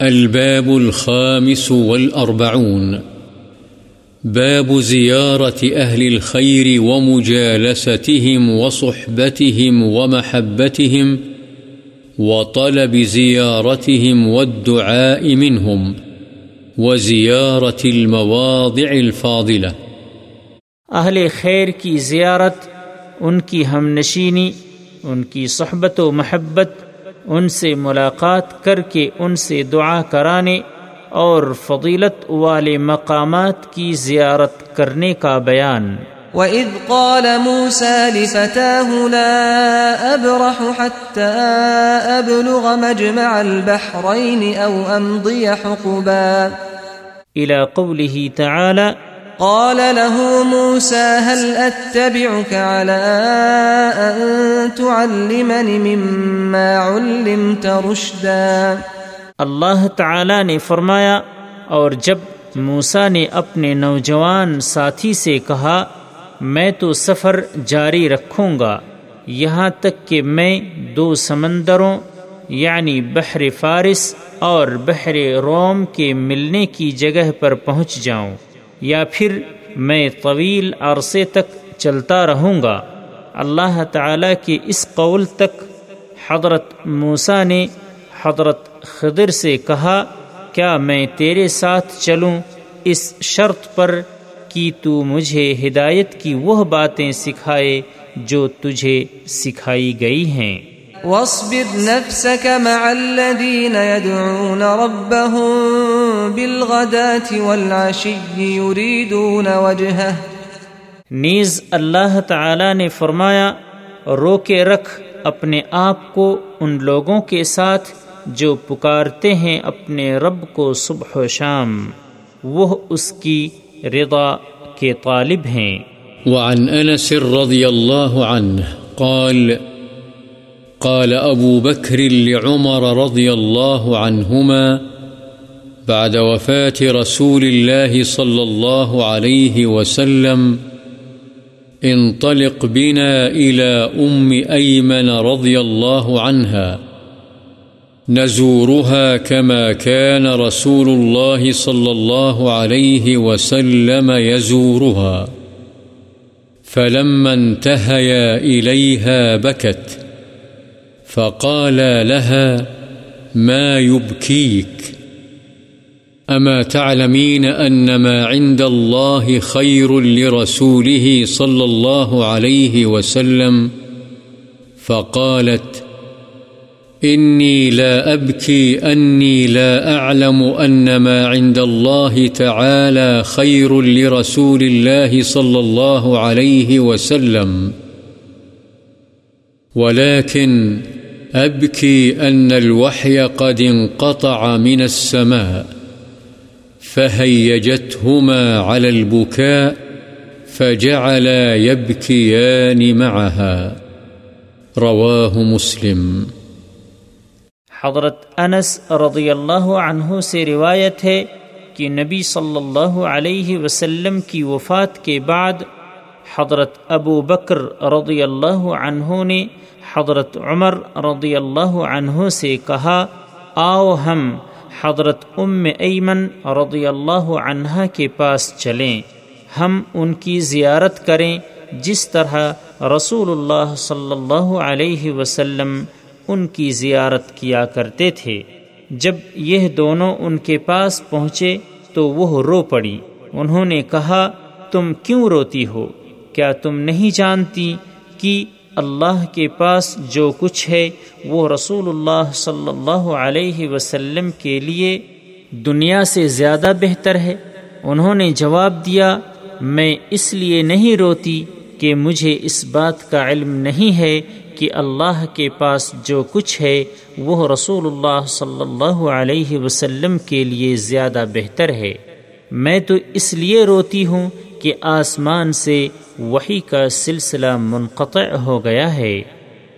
الباب الخامس والأربعون. باب زيارة أهل الخير ومجالستهم وصحبتهم ومحبتهم وطلب زيارتهم والدعاء منهم وزيارة المواضع الفاضلة. اہل خیر کی زیارت، ان کی ہم نشینی ان کی صحبت و محبت ان سے ملاقات کر کے ان سے دعا کرانے اور فضیلت والے مقامات کی زیارت کرنے کا بیان۔ وَإِذْ قَالَ مُوسَى لِفَتَاهُ لَا أَبْرَحُ حَتَّى أَبْلُغَ مَجْمَعَ الْبَحْرَيْنِ أَوْ أَمْضِيَ حُقُبًا۔ إلى قوله تعالى قال له موسى هل أتبعك على أن تعلمني مما علمت رشدا؟ اللہ تعالی نے فرمایا، اور جب موسا نے اپنے نوجوان ساتھی سے کہا، میں تو سفر جاری رکھوں گا، یہاں تک کہ میں دو سمندروں یعنی بحر فارس اور بحر روم کے ملنے کی جگہ پر پہنچ جاؤں۔ یا پھر میں طویل عرصے تک چلتا رہوں گا۔ اللہ تعالی کے اس قول تک حضرت موسا نے حضرت خضر سے کہا، کیا میں تیرے ساتھ چلوں؟ اس شرط پر کہ تو مجھے ہدایت کی وہ باتیں سکھائے جو تجھے سکھائی گئی ہیں۔ واصبر نفسك مع الذين يدعون ربهم بالغداة والعشي يريدون وجهه. نیز اللہ تعالی نے فرمایا رو کے رکھ اپنے آپ کو ان لوگوں کے ساتھ جو پکارتے ہیں اپنے رب کو صبح و شام۔ وہ اس کی رضا کے طالب ہیں۔ وعن أنس رضي الله عنه قال قال أبو بكر لعمر رضي الله عنهما بعد وفاة رسول الله صلى الله عليه وسلم، انطلق بنا إلى أم أيمن رضي الله عنها، نزورها كما كان رسول الله صلى الله عليه وسلم يزورها. فلما انتهيا إليها بكت، فقال لها ما يبكيك؟ أما تعلمين أن ما عند الله خير لرسوله صلى الله عليه وسلم فقالت، إني لا أبكي، أني لا أعلم أن ما عند الله تعالى خير لرسول الله صلى الله عليه وسلم ولكن أبكي أن الوحي قد انقطع من السماء فهيجتهما على البكاء فجعلا يبكيان معها رواه مسلم حضرت انس رضی اللہ عنہ سے روایت ہے کہ نبی صلی اللہ علیہ وسلم کی وفات کے بعد حضرت ابو بکر رضی اللہ عنہ نے حضرت عمر رضی اللہ عنہ سے کہا، آؤ ہم حضرت ام ایمن رضی اللہ عنہ کے پاس چلیں۔ ہم ان کی زیارت کریں جس طرح رسول اللہ صلی اللہ علیہ وسلم ان کی زیارت کیا کرتے تھے۔ جب یہ دونوں ان کے پاس پہنچے تو وہ رو پڑی۔ انہوں نے کہا، تم کیوں روتی ہو؟ کیا تم نہیں جانتی کہ اللہ کے پاس جو کچھ ہے، وہ رسول اللہ صلی اللہ علیہ وسلم کے لیے دنیا سے زیادہ بہتر ہے۔ انہوں نے جواب دیا، میں اس لیے نہیں روتی کہ مجھے اس بات کا علم نہیں ہے کہ اللہ کے پاس جو کچھ ہے، وہ رسول اللہ صلی اللہ علیہ وسلم کے لیے زیادہ بہتر ہے۔ میں تو اس لیے روتی ہوں کہ آسمان سے وہی کا سلسلہ منقطع ہو گیا ہے۔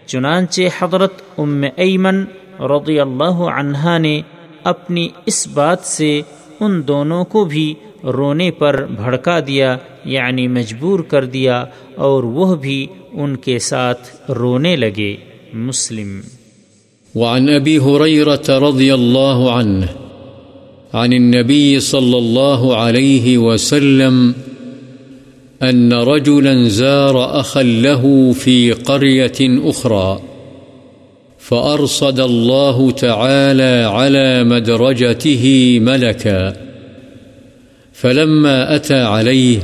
چنانچہ حضرت ام ایمن رضی اللہ عنہا نے اپنی اس بات سے ان دونوں کو بھی رونے پر بھڑکا دیا یعنی مجبور کر دیا اور وہ بھی ان کے ساتھ رونے لگے۔ مسلم۔ وعن ابی حریرت رضی اللہ عنہ، عن النبي صلى الله عليه وسلم أن رجلا زار أخا له في قرية أخرى، فأرصد الله تعالى على مدرجته ملكا، فلما أتى عليه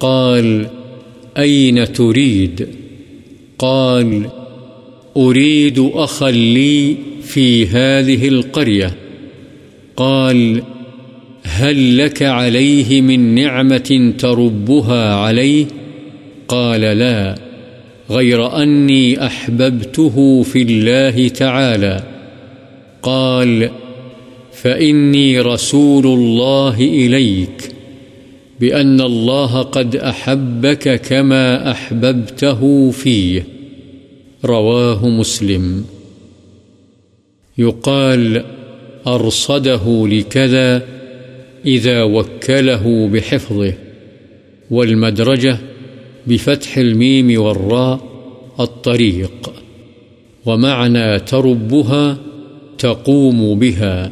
قال أين تريد؟ قال أريد أخا لي في هذه القرية قال هل لك عليه من نعمة تربها عليه؟ قال لا، غير أني أحببته في الله تعالى. قال، فإني رسول الله إليك، بأن الله قد أحبك كما أحببته فيه. رواه مسلم. يقال، أرصده لكذا إذا وكله بحفظه والمدرجة بفتح الميم والراء الطريق ومعنى تربها تقوم بها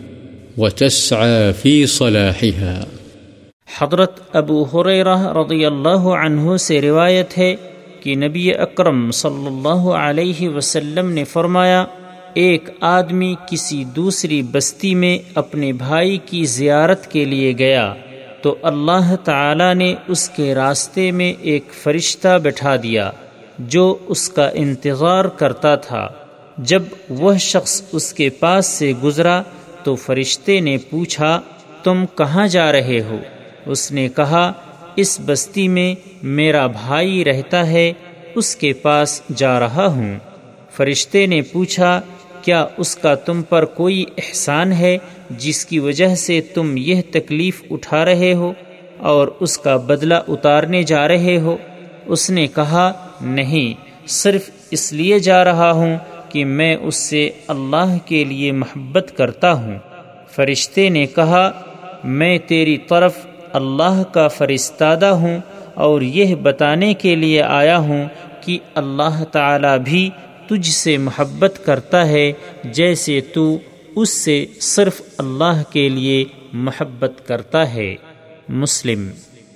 وتسعى في صلاحها. حضرت ابو حریرہ رضی اللہ عنہ سے روایت ہے کہ نبی اکرم صلی اللہ علیہ وسلم نے فرمایا ایک آدمی کسی دوسری بستی میں اپنے بھائی کی زیارت کے لیے گیا تو اللہ تعالی نے اس کے راستے میں ایک فرشتہ بٹھا دیا جو اس کا انتظار کرتا تھا۔ جب وہ شخص اس کے پاس سے گزرا تو فرشتے نے پوچھا، تم کہاں جا رہے ہو؟ اس نے کہا، اس بستی میں میرا بھائی رہتا ہے، اس کے پاس جا رہا ہوں۔ فرشتے نے پوچھا کیا اس کا تم پر کوئی احسان ہے جس کی وجہ سے تم یہ تکلیف اٹھا رہے ہو اور اس کا بدلہ اتارنے جا رہے ہو؟ اس نے کہا، نہیں، صرف اس لیے جا رہا ہوں کہ میں اس سے اللہ کے لیے محبت کرتا ہوں۔ فرشتے نے کہا، میں تیری طرف اللہ کا فرستادہ ہوں اور یہ بتانے کے لیے آیا ہوں کہ اللہ تعالی بھی تجھ سے محبت کرتا ہے جیسے تو اس سے صرف اللہ کے لیے محبت کرتا ہے۔ مسلم۔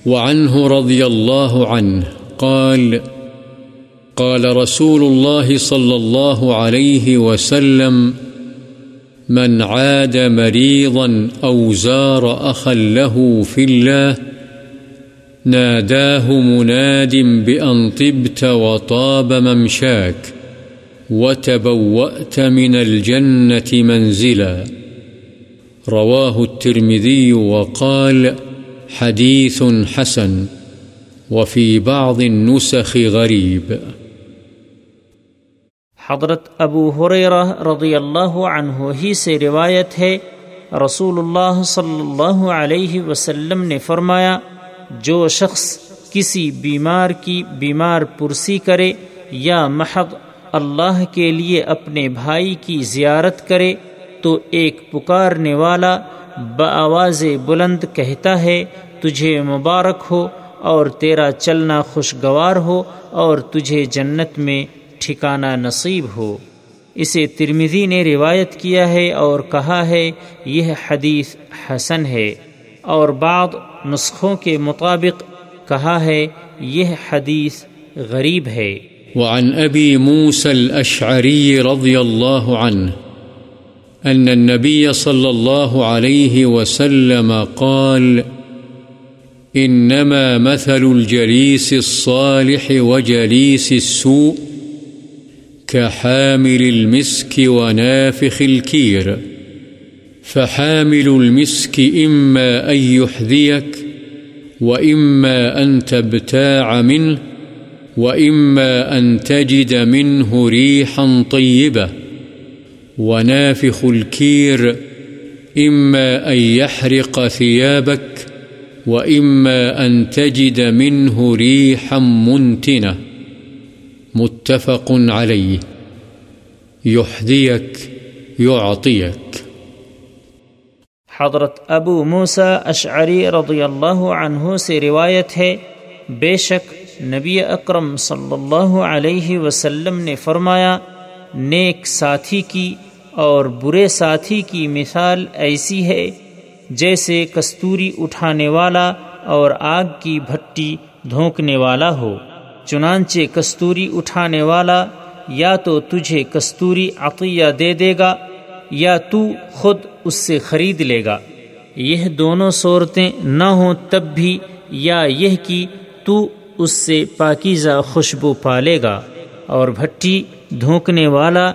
وعنه رضي الله عنه قال قال رسول الله صلى الله عليه وسلم، من عاد مريضا أو زار أخا له في الله، ناداه مناد بأن طبت وطاب ممشاك. وتبوأت من الجنة منزلا. رواه الترمذي وقال حديث حسن وفي بعض النسخ غريب. حضرت ابو حریرہ رضی اللہ عنہ ہی سے روایت ہے رسول اللہ صلی اللہ علیہ وسلم نے فرمایا، جو شخص کسی بیمار کی بیمار پرسی کرے یا محض اللہ کے لیے اپنے بھائی کی زیارت کرے تو ایک پکارنے والا بآواز بلند کہتا ہے، تجھے مبارک ہو اور تیرا چلنا خوشگوار ہو اور تجھے جنت میں ٹھکانہ نصیب ہو۔ اسے ترمزی نے روایت کیا ہے اور کہا ہے، یہ حدیث حسن ہے۔ اور بعض نسخوں کے مطابق کہا ہے، یہ حدیث غریب ہے۔ وعن أبي موسى الأشعري رضي الله عنه أن النبي صلى الله عليه وسلم قال، إنما مثل الجليس الصالح وجليس السوء كحامل المسك ونافخ الكير، فحامل المسك إما أن يحذيك وإما أن تبتاع منه وإما أن تجد منه ريحا طيبة ونافخ الكير إما أن يحرق ثيابك وإما أن تجد منه ريحا منتنة متفق عليه يحذيك، يعطيك. حضرت ابو موسا اشعری رضی اللہ عنہ سے روایت ہے، بے شک نبی اکرم صلی اللہ علیہ وسلم نے فرمایا، نیک ساتھی کی اور برے ساتھی کی مثال ایسی ہے، جیسے کستوری اٹھانے والا اور آگ کی بھٹی دھونکنے والا ہو۔ چنانچہ کستوری اٹھانے والا یا تو تجھے کستوری عطیہ دے دے گا یا تو خود اس سے خرید لے گا۔ یہ دونوں صورتیں نہ ہوں تب بھی یا یہ کہ تو اس سے پاکیزہ خوشبو پالے گا اور بھٹی دھونکنے والا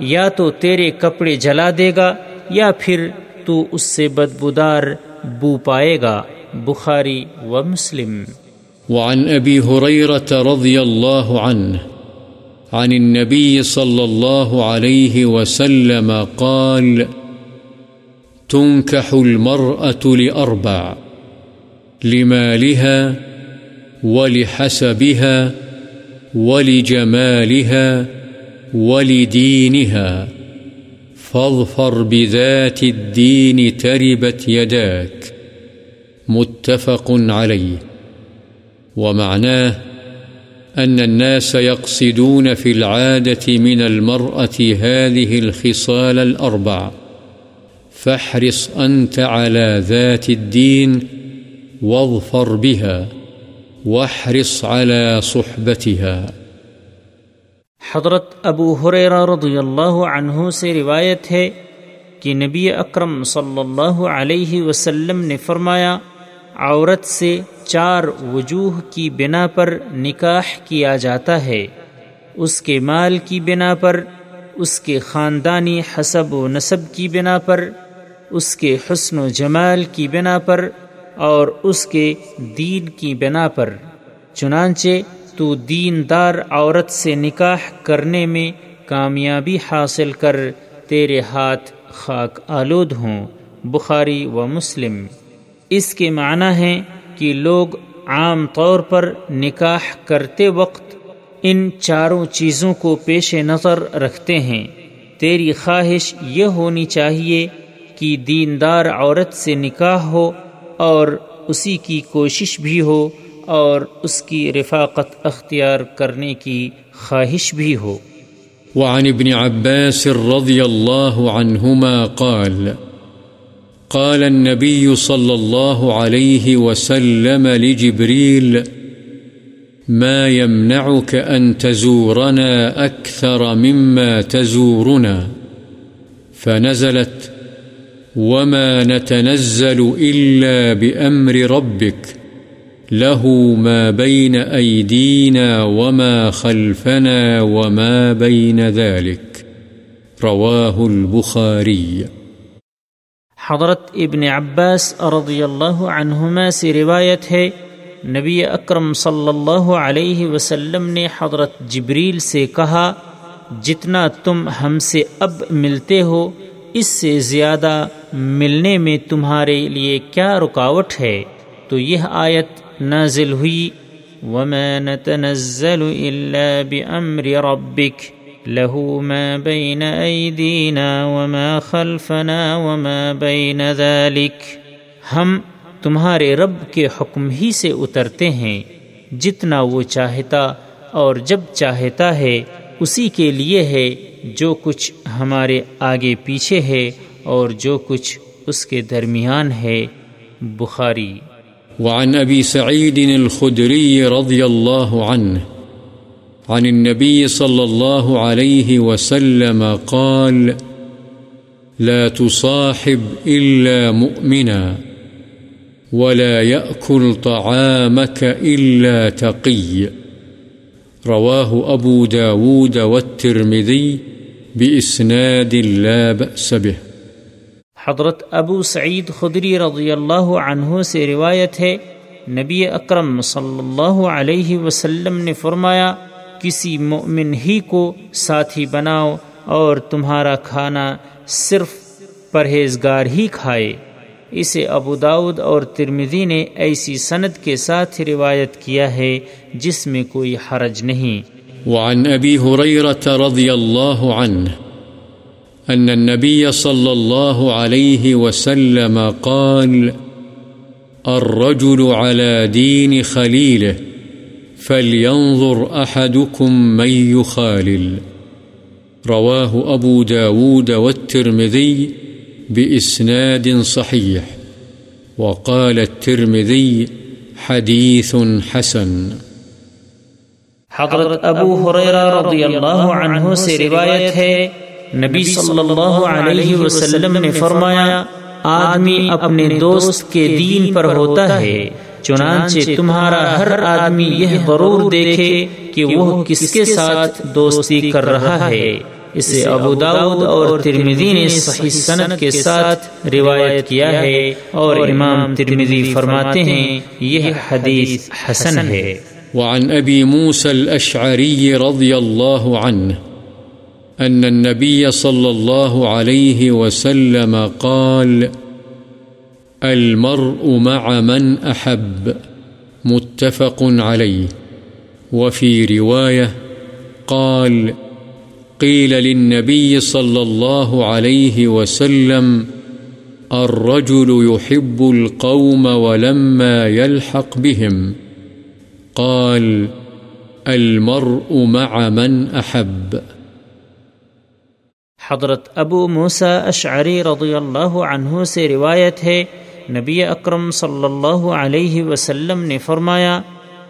یا تو تیرے کپڑے جلا دے گا یا پھر تو اس سے بدبودار بو پائے گا۔ بخاری و مسلم۔ وعن ابی حریرت رضی اللہ عنہ، عن النبي صلى الله عليه وسلم قال تنكح المرأة لأربع، لمالها ولحسبها، ولجمالها، ولدينها. فاظفر بذات الدين تربت يداك. متفق عليه. ومعناه أن الناس يقصدون في العادة من المرأة هذه الخصال الأربع. فاحرص أنت على ذات الدين واظفر بها. واحرص على صحبتها. حضرت ابو حریرہ رضی اللہ عنہ سے روایت ہے کہ نبی اکرم صلی اللہ علیہ وسلم نے فرمایا، عورت سے چار وجوہ کی بنا پر نکاح کیا جاتا ہے۔ اس کے مال کی بنا پر، اس کے خاندانی حسب و نصب کی بنا پر، اس کے حسن و جمال کی بنا پر اور اس کے دین کی بنا پر، چنانچہ تو دین دار عورت سے نکاح کرنے میں کامیابی حاصل کر تیرے ہاتھ خاک آلود ہوں، بخاری و مسلم۔ اس کے معنی ہیں کہ لوگ عام طور پر نکاح کرتے وقت ان چاروں چیزوں کو پیش نظر رکھتے ہیں۔ تیری خواہش یہ ہونی چاہیے کہ دیندار عورت سے نکاح ہو اور اسی کی کوشش بھی ہو اور اس کی رفاقت اختیار کرنے کی خواہش بھی ہو۔ وعن ابن عباس رضی اللہ عنہما قال قال النبي صلى الله عليه وسلم لجبريل ما يمنعك أن تزورنا أكثر مما تزورنا، فنزلت وما نتنزل إلا بأمر ربك له ما بين أيدينا وما خلفنا وما بين ذلك رواه البخاري حضرت ابن عباس رضی اللہ عنہما سے روایت ہے، نبی اکرم صلی اللہ علیہ وسلم نے حضرت جبریل سے کہا، جتنا تم ہم سے اب ملتے ہو اس سے زیادہ ملنے میں تمہارے لیے کیا رکاوٹ ہے؟ تو یہ آیت نازل ہوئی۔ وما نتنزل الا بامر ربک له ما بين أيدينا وما خلفنا وما بين ذلك۔ ہم تمہارے رب کے حکم ہی سے اترتے ہیں۔ جتنا وہ چاہتا اور جب چاہتا ہے، اسی کے لیے ہے۔ جو کچھ ہمارے آگے پیچھے ہے اور جو کچھ اس کے درمیان ہے۔ بخاری۔ وعن ابی سعید الخدری رضی اللہ عنہ، عن النبي صلى الله عليه وسلم قال، لا تصاحب إلا مؤمنا ولا يأكل طعامك إلا تقي رواه أبو داود والترمذي بإسناد لا بأس به۔ حضرت ابو سعید خدری رضی اللہ عنہ سے روایت ہے، نبی اکرم صلی اللہ علیہ وسلم نے فرمایا، کسی مومن ہی کو ساتھی بناؤ اور تمہارا کھانا صرف پرہیزگار ہی کھائے۔ اسے ابو داود اور ترمدی نے ایسی سند کے ساتھ روایت کیا ہے جس میں کوئی حرج نہیں۔ وعن ابی حریرت رضی اللہ عنہ ان النبي صلى الله عليه وسلم قال، الرجل على دين خليله فلينظر أحدكم من يخالل. رواه أبو داود والترمذي بإسناد صحيح. وقال الترمذي حديث حسن. حضرت ابو حریرہ رضی اللہ عنہ سے روایت ہے، نبی صلی اللہ علیہ وسلم نے فرمایا، آدمی اپنے دوست کے دین پر ہوتا ہے، چنانچہ تمہارا ہر آدمی یہ غرور دیکھے کہ وہ کس کے ساتھ دوستی کر رہا ہے۔ اسے ابو داود اور ترمیدی نے صحیح سنت کے ساتھ روایت کیا ہے اور امام ترمیدی فرماتے ہیں، یہ حدیث حسن ہے۔ وعن أبي موسى الأشعري رضي الله عنه أن النبي صلى الله عليه وسلم قال، المرء مع من أحب متفق عليه. وفي رواية قال، قيل للنبي صلى الله عليه وسلم، الرجل يحب القوم ولما يلحق بهم. قال، المرء مع من أحب. حضرت ابو موسا اشعری رضی اللہ عنہ سے روایت ہے، نبی اکرم صلی اللہ علیہ وسلم نے فرمایا،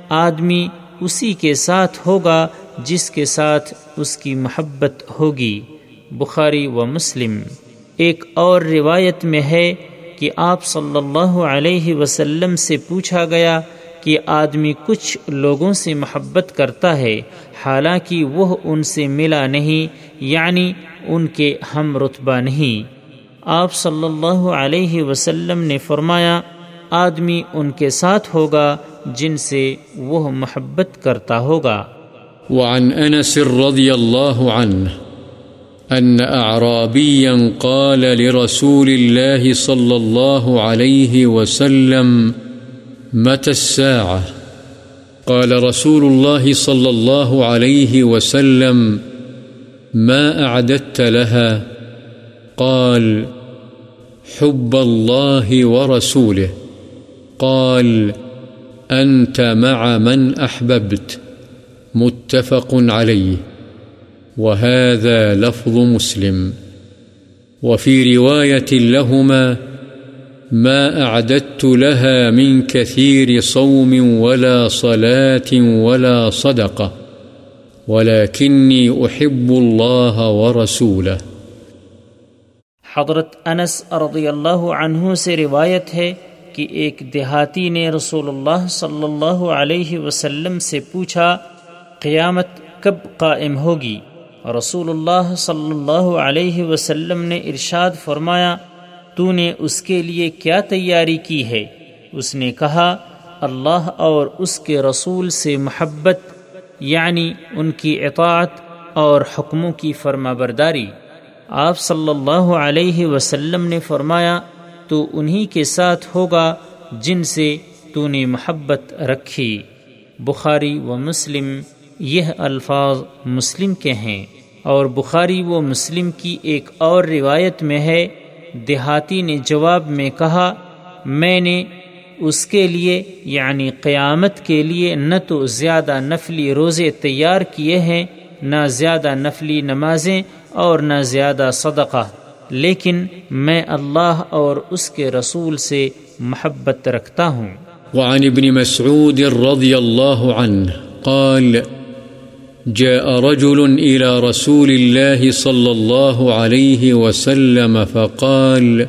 آدمی اسی کے ساتھ ہوگا جس کے ساتھ اس کی محبت ہوگی۔ بخاری و مسلم۔ ایک اور روایت میں ہے کہ آپ صلی اللہ علیہ وسلم سے پوچھا گیا کہ آدمی کچھ لوگوں سے محبت کرتا ہے، حالانکہ وہ ان سے ملا نہیں یعنی ان کے ہم رتبہ نہیں۔ آپ صلی اللہ علیہ وسلم نے فرمایا، آدمی ان کے ساتھ ہوگا جن سے وہ محبت کرتا ہوگا۔ وعن انس رضی اللہ عنہ، ان اعرابیا قال لرسول الله صلى الله عليه وسلم متى الساعة؟ قال رسول الله صلى الله عليه وسلم، ما أعددت لها؟ قال، حب الله ورسوله. قال، أنت مع من أحببت. متفق عليه. وهذا لفظ مسلم. وفي رواية لهما ما أعددت لها من كثير صوم ولا صلاة ولا صدقة ولكني أحب الله ورسوله۔ حضرت انس رضی اللہ عنہ سے روایت ہے کہ ایک دیہاتی نے رسول اللہ صلی اللہ علیہ وسلم سے پوچھا، قیامت کب قائم ہوگی؟ رسول اللہ صلی اللہ علیہ وسلم نے ارشاد فرمایا تو نے اس کے لیے کیا تیاری کی ہے؟ اس نے کہا، اللہ اور اس کے رسول سے محبت یعنی ان کی اطاعت اور حکموں کی فرما برداری آپ صلی اللہ علیہ وسلم نے فرمایا، تو انہی کے ساتھ ہوگا جن سے تو نے محبت رکھی۔ بخاری و مسلم یہ الفاظ مسلم کے ہیں اور بخاری و مسلم کی ایک اور روایت میں ہے دیہاتی نے جواب میں کہا، میں نے اس کے لیے یعنی قیامت کے لیے نہ تو زیادہ نفلی روزے تیار کیے ہیں، نہ زیادہ نفلی نمازیں اور نہ زیادہ صدقہ۔ لیکن میں اللہ اور اس کے رسول سے محبت رکھتا ہوں۔ وعن ابن مسعود رضی اللہ عنہ قال جاء رجل إلى رسول الله صلى الله عليه وسلم فقال،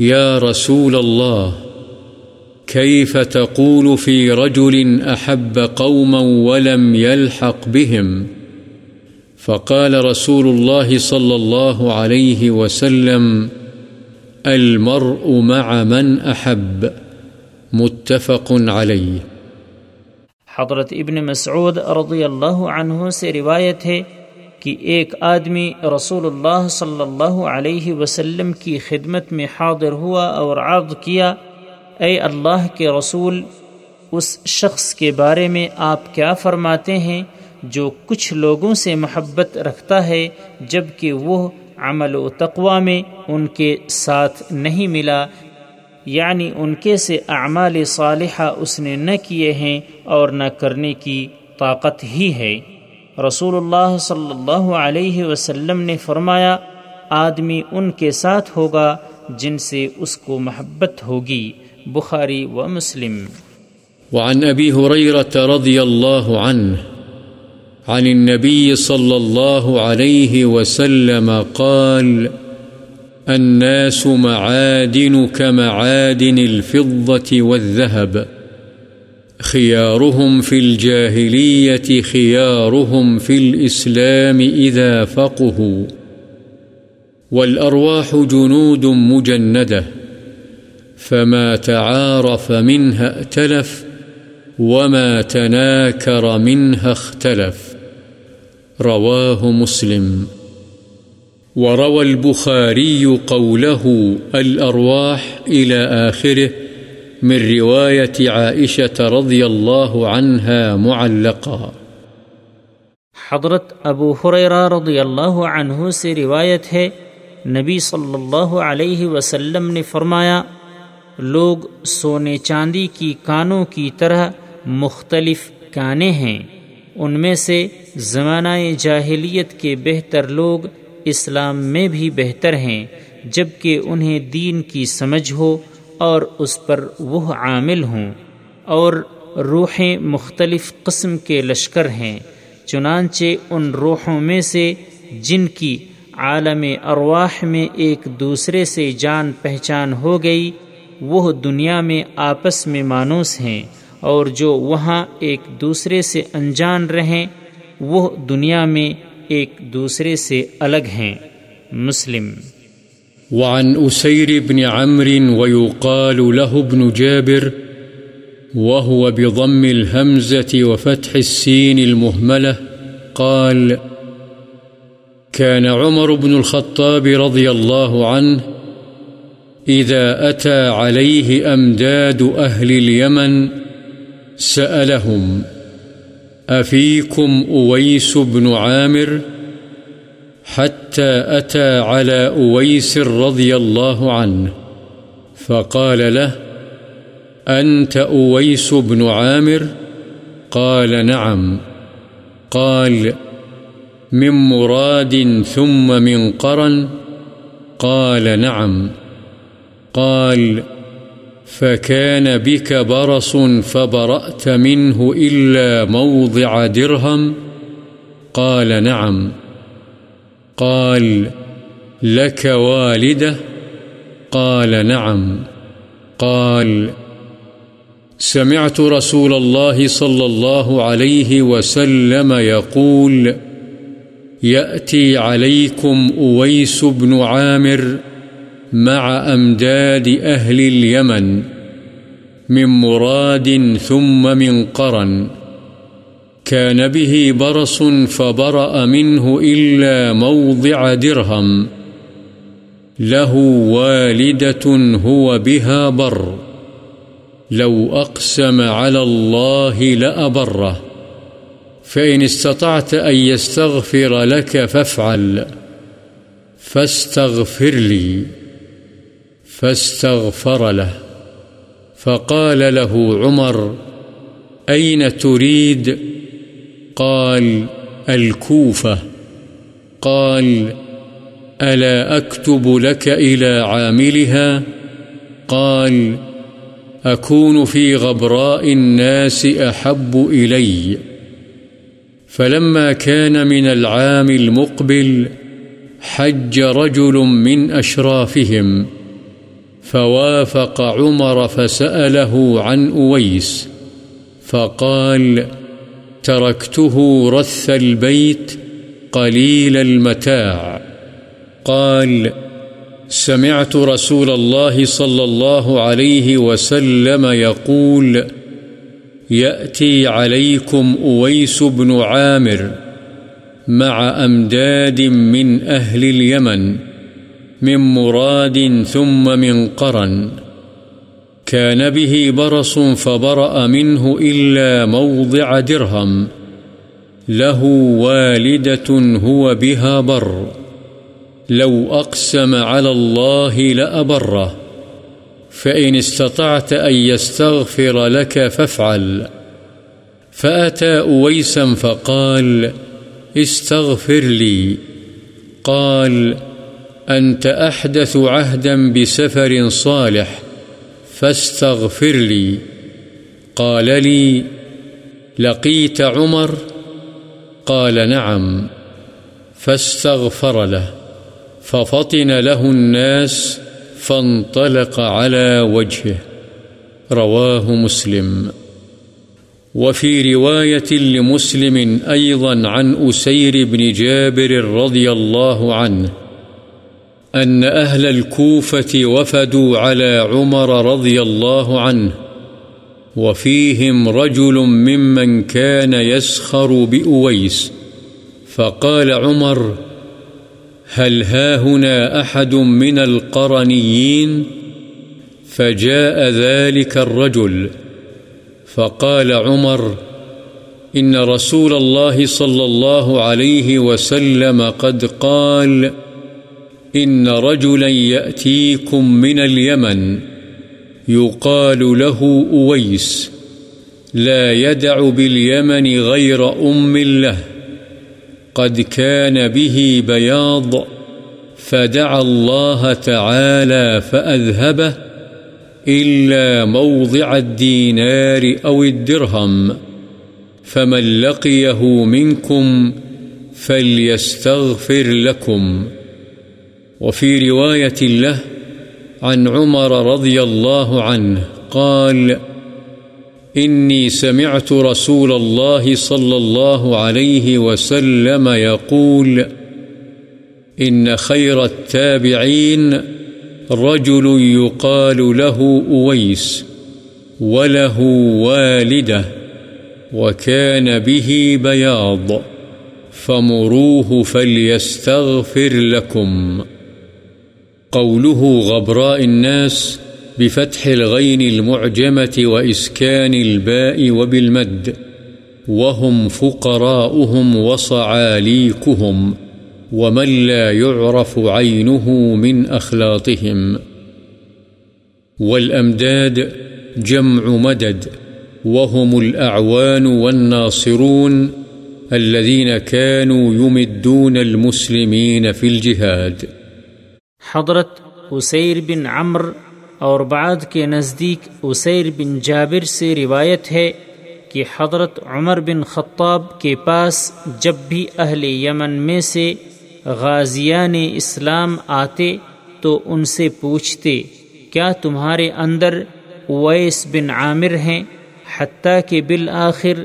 يا رسول الله، كيف تقول في رجل أحب قوما ولم يلحق بهم؟ فقال رسول الله صلى الله عليه وسلم، المرء مع من أحب متفق عليه حضرت ابن مسعود رضی اللہ عنہ سے روایت ہے کہ ایک آدمی رسول اللہ صلی اللہ علیہ وسلم کی خدمت میں حاضر ہوا اور عرض کیا، اے اللہ کے رسول، اس شخص کے بارے میں آپ کیا فرماتے ہیں جو کچھ لوگوں سے محبت رکھتا ہے جبکہ وہ عمل و تقوا میں ان کے ساتھ نہیں ملا یعنی ان کے سے اعمال صالحہ اس نے نہ کیے ہیں اور نہ کرنے کی طاقت ہی ہے۔ رسول اللہ صلی اللہ علیہ وسلم نے فرمایا، آدمی ان کے ساتھ ہوگا جن سے اس کو محبت ہوگی۔ بخاری و مسلم۔ وعن أبي هريرة رضي الله عنه عن النبي صلى الله عليه وسلم قال الناس معادن كمعادن الفضة والذهب. خيارهم في الجاهلية، خيارهم في الإسلام إذا فقهوا. والأرواح جنود مجندة. فما تعارف منها ائتلف، وما تناكر منها اختلف. رواه مسلم. وروى البخاري قوله الأرواح إلى آخره من رواية عائشة رضي الله عنها معلقا حضرت ابو حریرہ رضی اللہ عنہ سے روایت ہے، نبی صلی اللہ علیہ وسلم نے فرمایا، لوگ سونے چاندی کی کانوں کی طرح مختلف کانے ہیں، ان میں سے زمانہ جاہلیت کے بہتر لوگ اسلام میں بھی بہتر ہیں، جبکہ انہیں دین کی سمجھ ہو اور اس پر وہ عامل ہوں۔ اور روحیں مختلف قسم کے لشکر ہیں، چنانچہ ان روحوں میں سے جن کی عالم ارواح میں ایک دوسرے سے جان پہچان ہو گئی، وہ دنیا میں آپس میں مانوس ہیں۔ اور جو وہاں ایک دوسرے سے انجان رہیں، وہ دنیا میں ایک دوسرے سے الگ ہیں۔ مسلم۔ وعن أسير بن عمرو ويقال له ابن جابر وهو بضم الهمزة وفتح السين المهملة قال، كان عمر بن الخطاب رضي الله عنه إذا أتى عليه أمداد أهل اليمن سألهم أفيكم أويس بن عامر حتى أتى على أويس رضي الله عنه فقال له، أنت أويس بن عامر؟ قال، نعم. قال، من مراد ثم من قرن؟ قال، نعم. قال فكان بك برص فبرأت منه إلا موضع درهم قال نعم قال لك والدة قال نعم قال سمعت رسول الله صلى الله عليه وسلم يقول يأتي عليكم أويس بن عامر مع أمداد أهل اليمن من مراد ثم من قرن. كان به برص فبرأ منه إلا موضع درهم. له والدة هو بها بر. لو أقسم على الله لأبره. فإن استطعت أن يستغفر لك فافعل. فاستغفر لي. فاستغفر له. فقال له عمر، أين تريد؟ قال، الكوفة. قال، ألا أكتب لك إلى عاملها؟ قال، أكون في غبراء الناس أحب إلي. فلما كان من العام المقبل، حج رجل من أشرافهم. فوافق عمر فسأله عن أويس فقال تركته رث البيت قليل المتاع قال سمعت رسول الله صلى الله عليه وسلم يقول يأتي عليكم أويس بن عامر مع أمداد من أهل اليمن من مراد ثم من قرن. كان به برص فبرأ منه إلا موضع درهم. له والدة هو بها بر. لو أقسم على الله لأبره. فإن استطعت أن يستغفر لك فافعل. فأتى أويسا فقال، استغفر لي. قال أنت أحدث عهدا بسفر صالح فاستغفر لي. قال لي، لقيت عمر؟ قال نعم. فاستغفر له. ففطن له الناس فانطلق على وجهه. رواه مسلم. وفي رواية لمسلم أيضا عن أسير بن جابر رضي الله عنه. أن أهل الكوفة وفدوا على عمر رضي الله عنه، وفيهم رجل ممن كان يسخر بأويس. فقال عمر هل هاهنا أحد من القرنيين؟ فجاء ذلك الرجل. فقال عمر إن رسول الله صلى الله عليه وسلم قد قال إن رجلا يأتيكم من اليمن يقال له أويس لا يدع باليمن غير أم له قد كان به بياض فدعا الله تعالى فأذهبه إلا موضع الدينار أو الدرهم فمن لقيه منكم فليستغفر لكم وفي رواية له عن عمر رضي الله عنه قال، إني سمعت رسول الله صلى الله عليه وسلم يقول، إن خير التابعين رجل يقال له أويس وله والده وكان به بياض، فمروه فليستغفر لكم. قوله غبراء الناس بفتح الغين المعجمة وإسكان الباء وبالمد، وهم فقراؤهم وصعاليكهم، ومن لا يعرف عينه من أخلاطهم. والأمداد جمع مدد، وهم الأعوان والناصرون الذين كانوا يمدون المسلمين في الجهاد. حضرت اسیر بن عمر اور بعد کے نزدیک اسیر بن جابر سے روایت ہے کہ حضرت عمر بن خطاب کے پاس جب بھی اہل یمن میں سے غازیان اسلام آتے تو ان سے پوچھتے، کیا تمہارے اندر اویس بن عامر ہیں؟ حتیٰ کہ بالآخر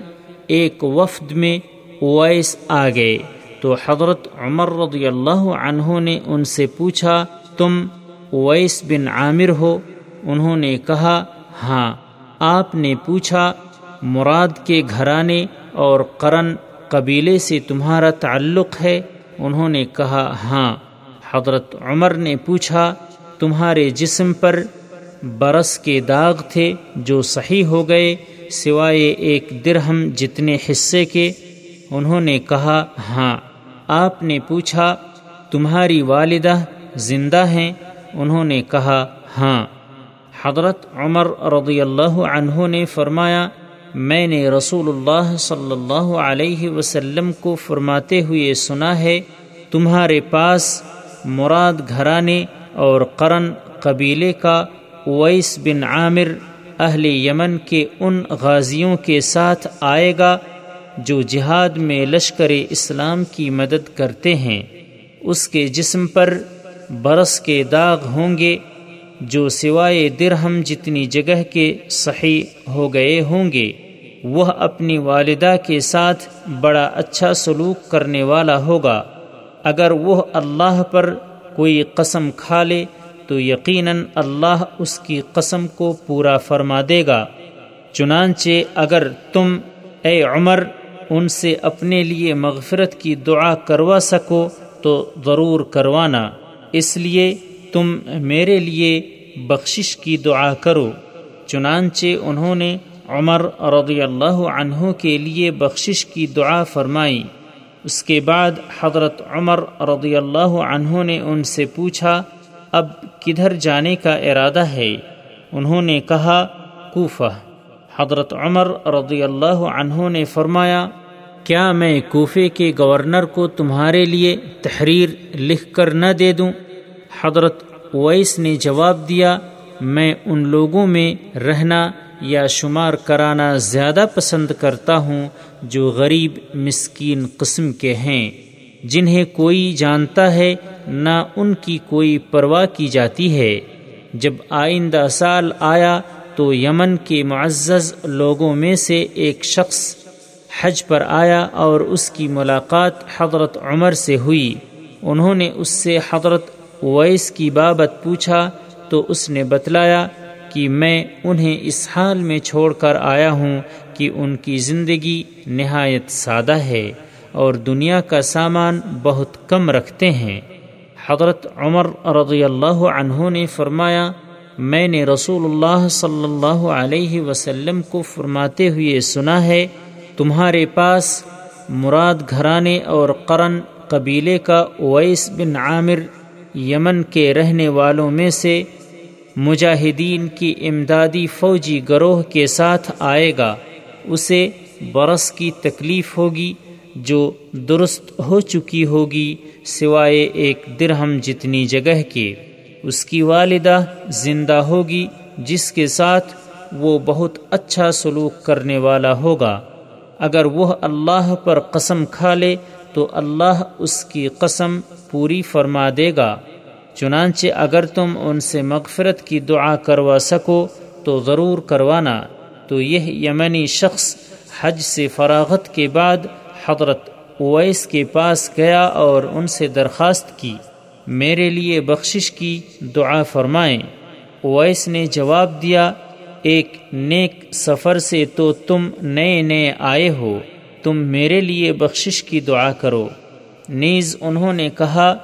ایک وفد میں اویس آ گئے. تو حضرت عمر رضی اللہ عنہ نے ان سے پوچھا، تم اویس بن عامر ہو؟ انہوں نے کہا ہاں۔ آپ نے پوچھا، مراد کے گھرانے اور قرن قبیلے سے تمہارا تعلق ہے؟ انہوں نے کہا ہاں۔ حضرت عمر نے پوچھا، تمہارے جسم پر برس کے داغ تھے جو صحیح ہو گئے، سوائے ایک درہم جتنے حصے کے؟ انہوں نے کہا ہاں۔ آپ نے پوچھا، تمہاری والدہ زندہ ہیں؟ انہوں نے کہا ہاں۔ حضرت عمر رضی اللہ عنہ نے فرمایا، میں نے رسول اللہ صلی اللہ علیہ وسلم کو فرماتے ہوئے سنا ہے، تمہارے پاس مراد گھرانے اور قرن قبیلے کا اویس بن عامر اہل یمن کے ان غازیوں کے ساتھ آئے گا جو جہاد میں لشکر اسلام کی مدد کرتے ہیں، اس کے جسم پر برس کے داغ ہوں گے، جو سوائے درہم جتنی جگہ کے صحیح ہو گئے ہوں گے، وہ اپنی والدہ کے ساتھ بڑا اچھا سلوک کرنے والا ہوگا۔ اگر وہ اللہ پر کوئی قسم کھا لے، تو یقیناً اللہ اس کی قسم کو پورا فرما دے گا۔ چنانچہ اگر تم، اے عمر ان سے اپنے لیے مغفرت کی دعا کروا سکو تو ضرور کروانا۔ اس لیے تم میرے لیے بخشش کی دعا کرو۔ چنانچہ انہوں نے عمر رضی اللہ عنہ کے لیے بخشش کی دعا فرمائی۔ اس کے بعد حضرت عمر رضی اللہ عنہ نے ان سے پوچھا، اب کدھر جانے کا ارادہ ہے؟ انہوں نے کہا، کوفہ۔ حضرت عمر رضی اللہ عنہ نے فرمایا، کیا میں کوفے کے گورنر کو تمہارے لیے تحریر لکھ کر نہ دے دوں؟ حضرت اویس نے جواب دیا، میں ان لوگوں میں رہنا یا شمار کرانا زیادہ پسند کرتا ہوں جو غریب مسکین قسم کے ہیں، جنہیں کوئی جانتا ہے نہ ان کی کوئی پرواہ کی جاتی ہے۔ جب آئندہ سال آیا تو یمن کے معزز لوگوں میں سے ایک شخص حج پر آیا اور اس کی ملاقات حضرت عمر سے ہوئی۔ انہوں نے اس سے حضرت ویس کی بابت پوچھا تو اس نے بتلایا کہ میں انہیں اس حال میں چھوڑ کر آیا ہوں کہ ان کی زندگی نہایت سادہ ہے اور دنیا کا سامان بہت کم رکھتے ہیں۔ حضرت عمر رضی اللہ عنہ نے فرمایا میں نے رسول اللہ صلی اللہ علیہ وسلم کو فرماتے ہوئے سنا ہے، تمہارے پاس مراد گھرانے اور قرن قبیلے کا اویس بن عامر یمن کے رہنے والوں میں سے مجاہدین کی امدادی فوجی گروہ کے ساتھ آئے گا۔ اسے برس کی تکلیف ہوگی، جو درست ہو چکی ہوگی، سوائے ایک درہم جتنی جگہ کے۔ اس کی والدہ زندہ ہوگی، جس کے ساتھ وہ بہت اچھا سلوک کرنے والا ہوگا۔ اگر وہ اللہ پر قسم کھا لے، تو اللہ اس کی قسم پوری فرما دے گا۔ چنانچہ اگر تم ان سے مغفرت کی دعا کروا سکو، تو ضرور کروانا۔ تو یہ یمنی شخص حج سے فراغت کے بعد حضرت اویس کے پاس گیا اور ان سے درخواست کی۔ میرے لیے بخشش کی دعا فرمائیں۔ اویس نے جواب دیا، ایک نیک سفر سے تو تم نئے نئے آئے ہو، تم میرے لیے بخشش کی دعا کرو۔ نیز انہوں نے کہا،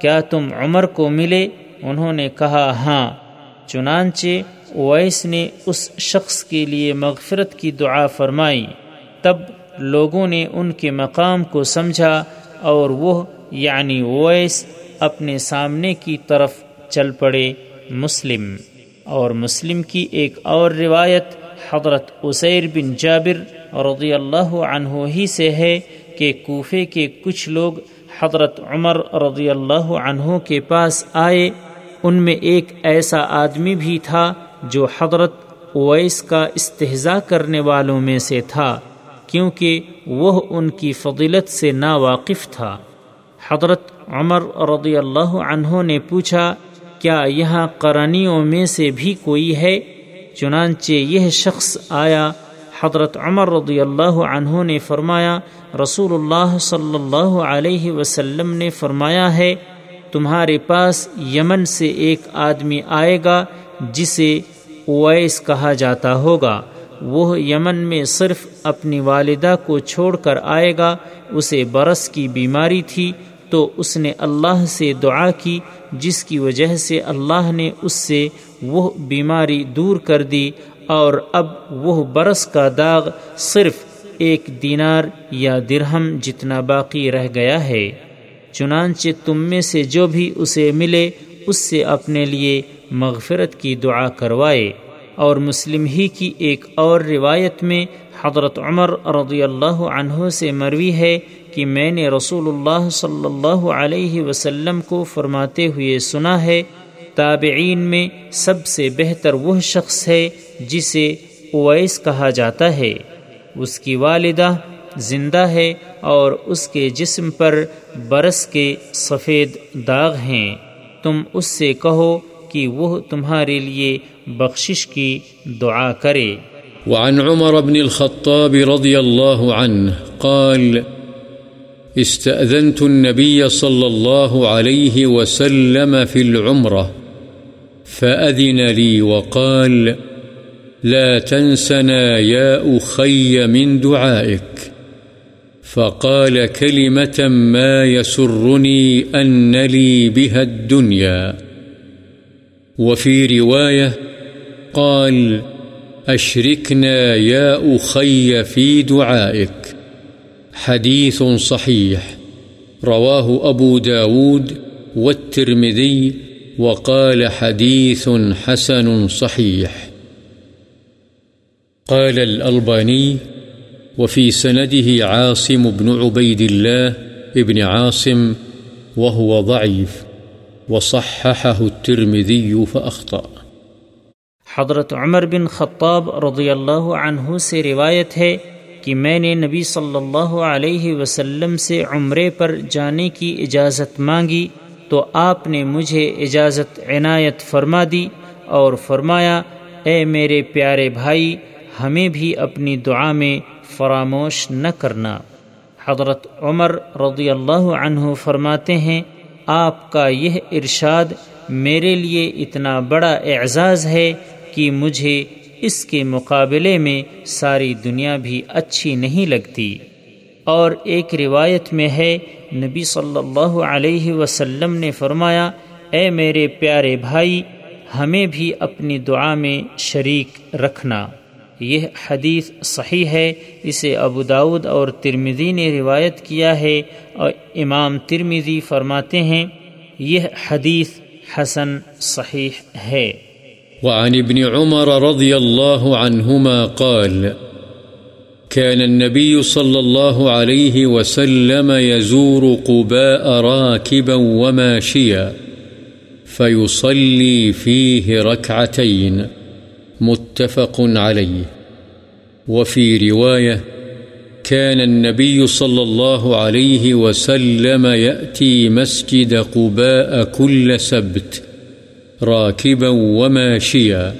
کیا تم عمر کو ملے؟ انہوں نے کہا ہاں۔ چنانچہ اویس نے اس شخص کے لیے مغفرت کی دعا فرمائی۔ تب لوگوں نے ان کے مقام کو سمجھا اور وہ یعنی اویس اپنے سامنے کی طرف چل پڑے مسلم اور مسلم کی ایک اور روایت حضرت عسیر بن جابر رضی اللہ عنہ ہی سے ہے کہ کوفے کے کچھ لوگ حضرت عمر رضی اللہ عنہ کے پاس آئے۔ ان میں ایک ایسا آدمی بھی تھا جو حضرت اویس کا استحضاء کرنے والوں میں سے تھا، کیونکہ وہ ان کی فضیلت سے نا واقف تھا۔ حضرت عمر رضی اللہ عنہ نے پوچھا، کیا یہاں قرنیوں میں سے بھی کوئی ہے؟ چنانچہ یہ شخص آیا۔ حضرت عمر رضی اللہ عنہ نے فرمایا، رسول اللہ صلی اللہ علیہ وسلم نے فرمایا ہے، تمہارے پاس یمن سے ایک آدمی آئے گا، جسے اویس کہا جاتا ہوگا۔ وہ یمن میں صرف اپنی والدہ کو چھوڑ کر آئے گا، اسے برس کی بیماری تھی تو اس نے اللہ سے دعا کی، جس کی وجہ سے اللہ نے اس سے وہ بیماری دور کر دی اور اب وہ برس کا داغ صرف ایک دینار یا درہم جتنا باقی رہ گیا ہے۔ چنانچہ تم میں سے جو بھی اسے ملے، اس سے اپنے لیے مغفرت کی دعا کروائے۔ اور مسلم ہی کی ایک اور روایت میں حضرت عمر رضی اللہ عنہ سے مروی ہے کہ میں نے رسول اللہ صلی اللہ علیہ وسلم کو فرماتے ہوئے سنا ہے، تابعین میں سب سے بہتر وہ شخص ہے جسے اویس کہا جاتا ہے۔ اس کی والدہ زندہ ہے اور اس کے جسم پر برس کے سفید داغ ہیں۔ تم اس سے کہو کہ وہ تمہارے لیے بخشش کی دعا کرے۔ وعن عمر بن الخطاب رضی اللہ عنہ قال استأذنت النبي صلى الله عليه وسلم في العمرة، فأذن لي وقال لا تنسنا يا أخي من دعائك فقال كلمة ما يسرني أن لي بها الدنيا. وفي رواية قال أشركنا يا أخي في دعائك حديث صحيح رواه أبو داود والترمذي وقال حديث حسن صحيح قال الألباني وفي سنده عاصم بن عبيد الله ابن عاصم وهو ضعيف وصححه الترمذي فأخطأ حضرت عمر بن خطاب رضی اللہ عنہ سے روایت ہے کہ میں نے نبی صلی اللہ علیہ وسلم سے عمرے پر جانے کی اجازت مانگی تو آپ نے مجھے اجازت عنایت فرما دی اور فرمایا، اے میرے پیارے بھائی، ہمیں بھی اپنی دعا میں فراموش نہ کرنا۔ حضرت عمر رضی اللہ عنہ فرماتے ہیں، آپ کا یہ ارشاد میرے لیے اتنا بڑا اعزاز ہے کہ مجھے اس کے مقابلے میں ساری دنیا بھی اچھی نہیں لگتی۔ اور ایک روایت میں ہے، نبی صلی اللہ علیہ وسلم نے فرمایا، اے میرے پیارے بھائی، ہمیں بھی اپنی دعا میں شریک رکھنا۔ یہ حدیث صحیح ہے، اسے ابو داود اور ترمزی نے روایت کیا ہے اور امام ترمزی فرماتے ہیں، یہ حدیث حسن صحیح ہے۔ وعن ابن عمر رضي الله عنهما قال، كان النبي صلى الله عليه وسلم يزور قباء راكبا وماشيا، فيصلي فيه ركعتين، متفق عليه. وفي رواية، كان النبي صلى الله عليه وسلم يأتي مسجد قباء كل سبت راكبا وماشيا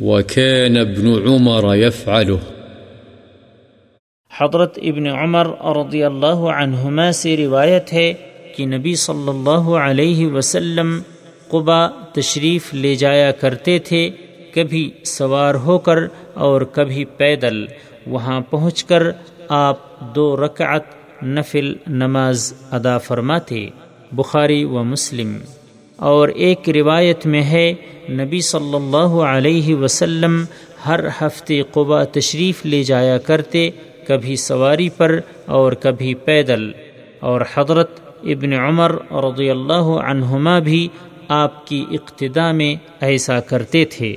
وكان ابن عمر يفعله. حضرت ابن عمر رضی اللہ عنہما سے روایت ہے کہ نبی صلی اللہ علیہ وسلم قبا تشریف لے جایا کرتے تھے، کبھی سوار ہو کر اور کبھی پیدل، وہاں پہنچ کر آپ دو رکعت نفل نماز ادا فرماتے، بخاری و مسلم۔ اور ایک روایت میں ہے، نبی صلی اللہ علیہ وسلم ہر ہفتے قبا تشریف لے جایا کرتے، کبھی سواری پر اور کبھی پیدل۔ اور حضرت ابن عمر رضی اللہ عنہما بھی آپ کی اقتدا میں ایسا کرتے تھے۔